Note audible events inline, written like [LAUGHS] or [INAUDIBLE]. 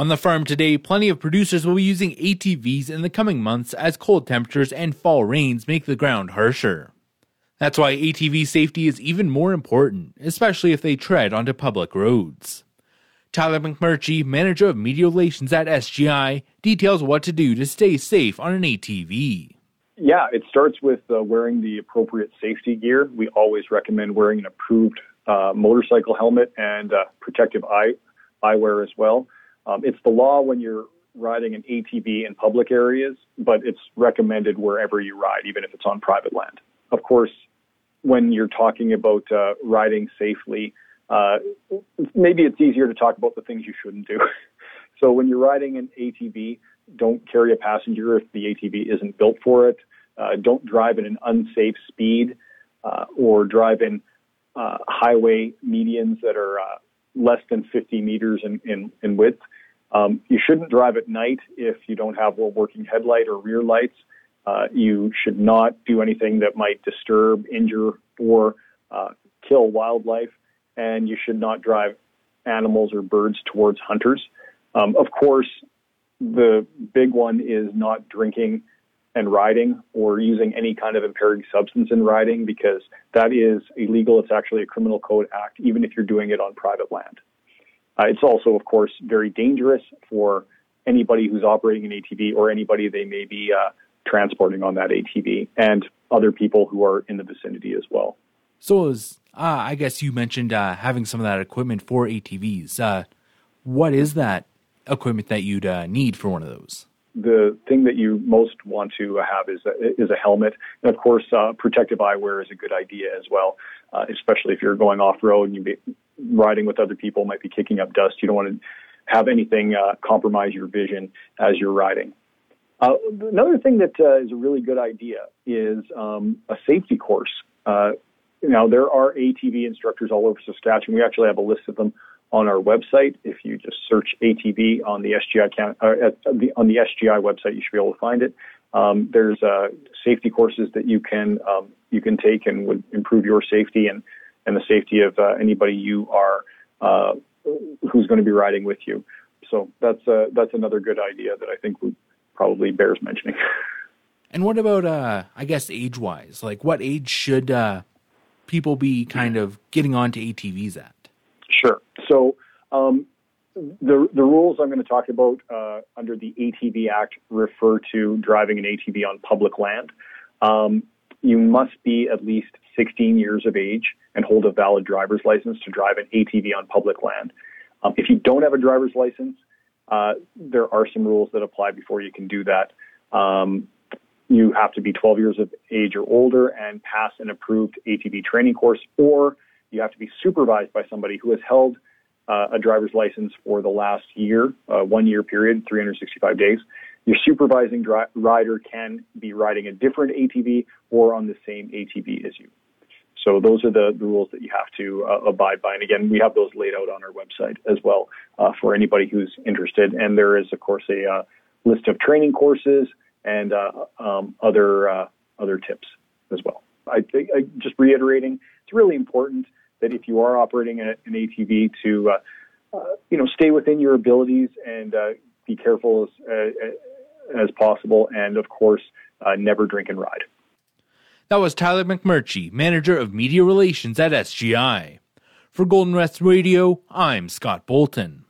On the farm today, plenty of producers will be using ATVs in the coming months as cold temperatures and fall rains make the ground harsher. That's why ATV safety is even more important, especially if they tread onto public roads. Tyler McMurchy, manager of media relations at SGI, details what to do to stay safe on an ATV. Yeah, it starts with uh, wearing the appropriate safety gear. We always recommend wearing an approved uh, motorcycle helmet and uh, protective eye eyewear as well. Um, it's the law when you're riding an ATV in public areas, but it's recommended wherever you ride, even if it's on private land. Of course, when you're talking about uh, riding safely, uh, maybe it's easier to talk about the things you shouldn't do. [LAUGHS] so when you're riding an ATV, don't carry a passenger if the ATV isn't built for it. Uh, don't drive at an unsafe speed uh, or drive in uh, highway medians that are uh, less than 50 meters in, in, in width. Um, you shouldn't drive at night if you don't have a working headlight or rear lights. Uh, you should not do anything that might disturb, injure, or uh, kill wildlife, and you should not drive animals or birds towards hunters. Um, of course, the big one is not drinking and riding or using any kind of impairing substance in riding because that is illegal. It's actually a criminal code act, even if you're doing it on private land. Uh, it's also, of course, very dangerous for anybody who's operating an ATV or anybody they may be uh, transporting on that ATV and other people who are in the vicinity as well. So, as, uh, I guess you mentioned uh, having some of that equipment for ATVs. Uh, what is that equipment that you'd uh, need for one of those? the thing that you most want to have is a, is a helmet. And of course, uh, protective eyewear is a good idea as well, uh, especially if you're going off road and you be riding with other people, might be kicking up dust. You don't want to have anything uh, compromise your vision as you're riding. Uh, another thing that uh, is a really good idea is um, a safety course. Uh, now, there are ATV instructors all over Saskatchewan. We actually have a list of them on our website. If you just search ATV on the SGI account, uh, the, on the SGI website, you should be able to find it. Um, there's uh, safety courses that you can um, you can take and would improve your safety and and the safety of uh, anybody you are uh, who's going to be riding with you. So that's uh, that's another good idea that I think would probably bears mentioning. [LAUGHS] And what about uh, I guess age wise? Like what age should uh, people be kind of getting onto ATVs at? Sure. So um, the the rules I'm going to talk about uh, under the ATV Act refer to driving an ATV on public land. Um, you must be at least 16 years of age and hold a valid driver's license to drive an ATV on public land. Um, if you don't have a driver's license, uh, there are some rules that apply before you can do that. Um, you have to be 12 years of age or older and pass an approved ATV training course, or you have to be supervised by somebody who has held uh, a driver's license for the last year, uh, one year period, 365 days. Your supervising dri- rider can be riding a different ATV or on the same ATV as you. So those are the, the rules that you have to uh, abide by. And again, we have those laid out on our website as well uh, for anybody who's interested. And there is, of course, a uh, list of training courses and uh, um, other uh, other tips as well. I think I, just reiterating, it's really important that if you are operating an, an ATV to uh, you know stay within your abilities and be careful as, as possible, and of course, uh, never drink and ride. That was Tyler McMurchy, Manager of Media Relations at SGI. For Golden West Radio, I'm Scott Bolton.